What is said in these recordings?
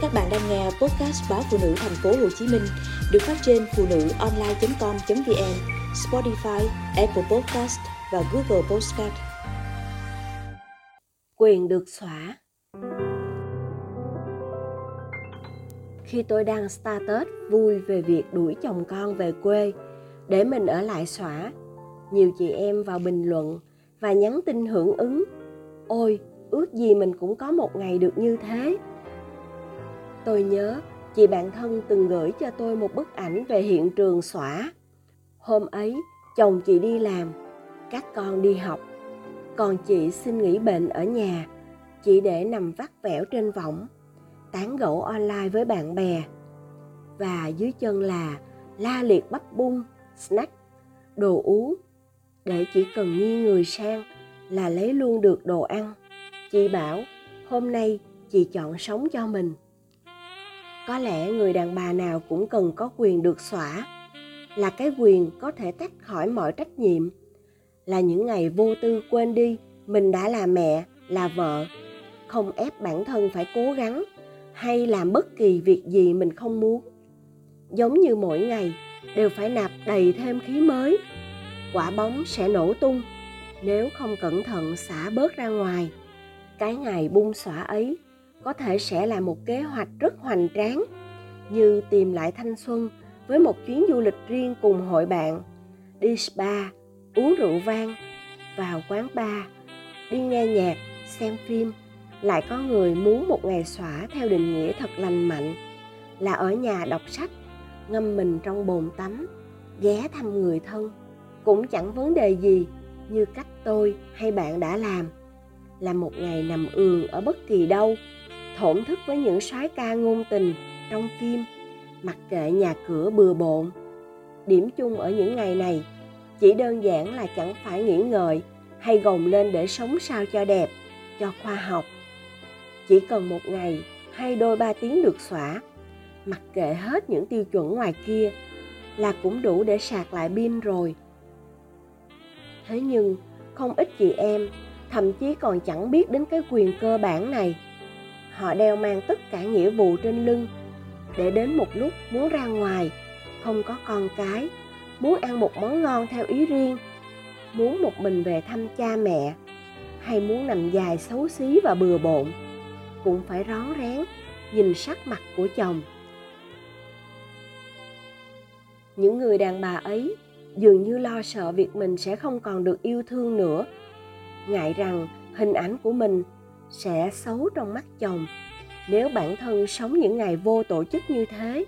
Các bạn đang nghe podcast báo phụ nữ thành phố Hồ Chí Minh được phát trên phụ nữ online.com.vn, Spotify, Apple Podcast và Google Podcast. Quyền được xóa Khi tôi đăng status vui về việc đuổi chồng con về quê để mình ở lại xóa, nhiều chị em vào bình luận và nhắn tin hưởng ứng. Ôi, ước gì mình cũng có một ngày được như thế tôi nhớ, chị bạn thân từng gửi cho tôi một bức ảnh về hiện trường xóa. Hôm ấy, chồng chị đi làm, các con đi học. Còn chị xin nghỉ bệnh ở nhà chị để nằm vắt vẻo trên võng, tán gẫu online với bạn bè. Và dưới chân là la liệt bắp bung, snack, đồ uống. Để chỉ cần nghiêng người sang là lấy luôn được đồ ăn. Chị bảo, hôm nay chị chọn sống cho mình có lẽ người đàn bà nào cũng cần có quyền được xóa là cái quyền có thể tách khỏi mọi trách nhiệm. Là những ngày vô tư quên đi, mình đã là mẹ, là vợ, không ép bản thân phải cố gắng hay làm bất kỳ việc gì mình không muốn. Giống như mỗi ngày, đều phải nạp đầy thêm khí mới, quả bóng sẽ nổ tung, nếu không cẩn thận xả bớt ra ngoài. Cái ngày bung xõa ấy có thể sẽ là một kế hoạch rất hoành tráng, như tìm lại thanh xuân với một chuyến du lịch riêng cùng hội bạn, đi spa, uống rượu vang, vào quán bar, đi nghe nhạc, xem phim. Lại có người muốn một ngày xõa theo định nghĩa thật lành mạnh, là ở nhà đọc sách, ngâm mình trong bồn tắm, ghé thăm người thân. Cũng chẳng vấn đề gì như cách tôi hay bạn đã làm, là một ngày nằm ườn ở bất kỳ đâu thổn thức với những soái ca ngôn tình trong phim, mặc kệ nhà cửa bừa bộn. Điểm chung ở những ngày này, chỉ đơn giản là chẳng phải nghỉ ngơi hay gồng lên để sống sao cho đẹp, cho khoa học. Chỉ cần một ngày hay đôi ba tiếng được xóa mặc kệ hết những tiêu chuẩn ngoài kia là cũng đủ để sạc lại pin rồi. Thế nhưng, không ít chị em thậm chí còn chẳng biết đến cái quyền cơ bản này họ đeo mang tất cả nghĩa vụ trên lưng. Để đến một lúc muốn ra ngoài, không có con cái, muốn ăn một món ngon theo ý riêng, muốn một mình về thăm cha mẹ, hay muốn nằm dài xấu xí và bừa bộn, cũng phải rón rén nhìn sắc mặt của chồng. Những người đàn bà ấy dường như lo sợ việc mình sẽ không còn được yêu thương nữa. Ngại rằng hình ảnh của mình sẽ xấu trong mắt chồng nếu bản thân sống những ngày vô tổ chức như thế.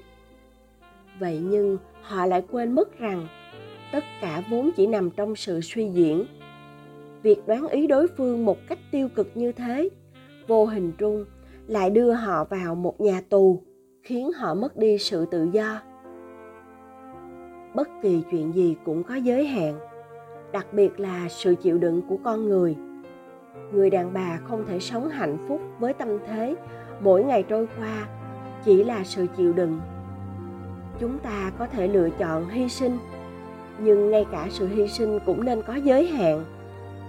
Vậy nhưng họ lại quên mất rằng tất cả vốn chỉ nằm trong sự suy diễn. Việc đoán ý đối phương một cách tiêu cực như thế, vô hình trung lại đưa họ vào một nhà tù, khiến họ mất đi sự tự do. Bất kỳ chuyện gì cũng có giới hạn, đặc biệt là sự chịu đựng của con người người đàn bà không thể sống hạnh phúc với tâm thế mỗi ngày trôi qua, chỉ là sự chịu đựng. Chúng ta có thể lựa chọn hy sinh, nhưng ngay cả sự hy sinh cũng nên có giới hạn.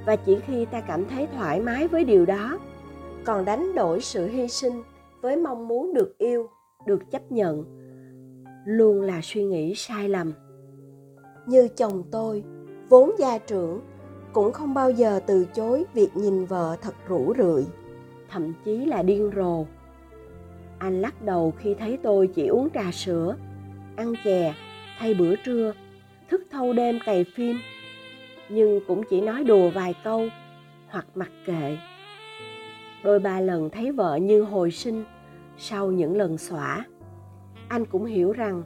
Và chỉ khi ta cảm thấy thoải mái với điều đó, còn đánh đổi sự hy sinh với mong muốn được yêu, được chấp nhận, luôn là suy nghĩ sai lầm. Như chồng tôi, vốn gia trưởng cũng không bao giờ từ chối việc nhìn vợ thật rủ rượi, thậm chí là điên rồ. Anh lắc đầu khi thấy tôi chỉ uống trà sữa, ăn chè, thay bữa trưa, thức thâu đêm cày phim, nhưng cũng chỉ nói đùa vài câu hoặc mặc kệ. Đôi ba lần thấy vợ như hồi sinh sau những lần xõa, anh cũng hiểu rằng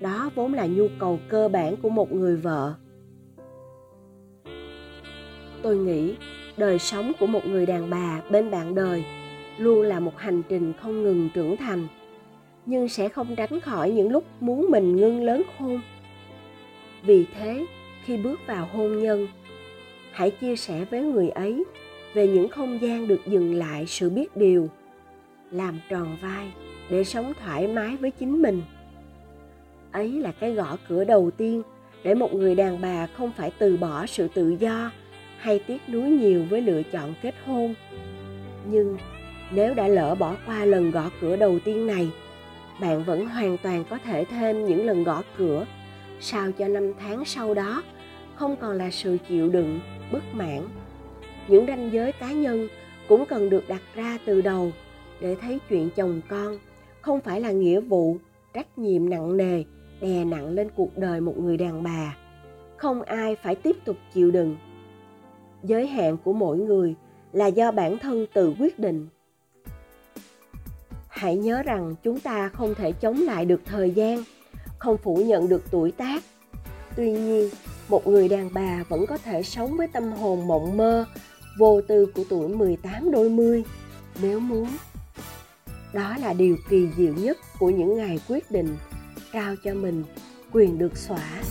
đó vốn là nhu cầu cơ bản của một người vợ tôi nghĩ đời sống của một người đàn bà bên bạn đời luôn là một hành trình không ngừng trưởng thành, nhưng sẽ không tránh khỏi những lúc muốn mình ngưng lớn khôn. Vì thế, khi bước vào hôn nhân, hãy chia sẻ với người ấy về những không gian được dừng lại sự biết điều, làm tròn vai để sống thoải mái với chính mình. Ấy là cái gõ cửa đầu tiên để một người đàn bà không phải từ bỏ sự tự do hay tiếc nuối nhiều với lựa chọn kết hôn. Nhưng nếu đã lỡ bỏ qua lần gõ cửa đầu tiên này, bạn vẫn hoàn toàn có thể thêm những lần gõ cửa sao cho năm tháng sau đó không còn là sự chịu đựng, bất mãn. Những ranh giới cá nhân cũng cần được đặt ra từ đầu để thấy chuyện chồng con không phải là nghĩa vụ, trách nhiệm nặng nề, đè nặng lên cuộc đời một người đàn bà. Không ai phải tiếp tục chịu đựng giới hạn của mỗi người là do bản thân tự quyết định. Hãy nhớ rằng chúng ta không thể chống lại được thời gian, không phủ nhận được tuổi tác. Tuy nhiên, một người đàn bà vẫn có thể sống với tâm hồn mộng mơ, vô tư của tuổi 18 đôi mươi, nếu muốn. Đó là điều kỳ diệu nhất của những ngày quyết định, trao cho mình quyền được xóa.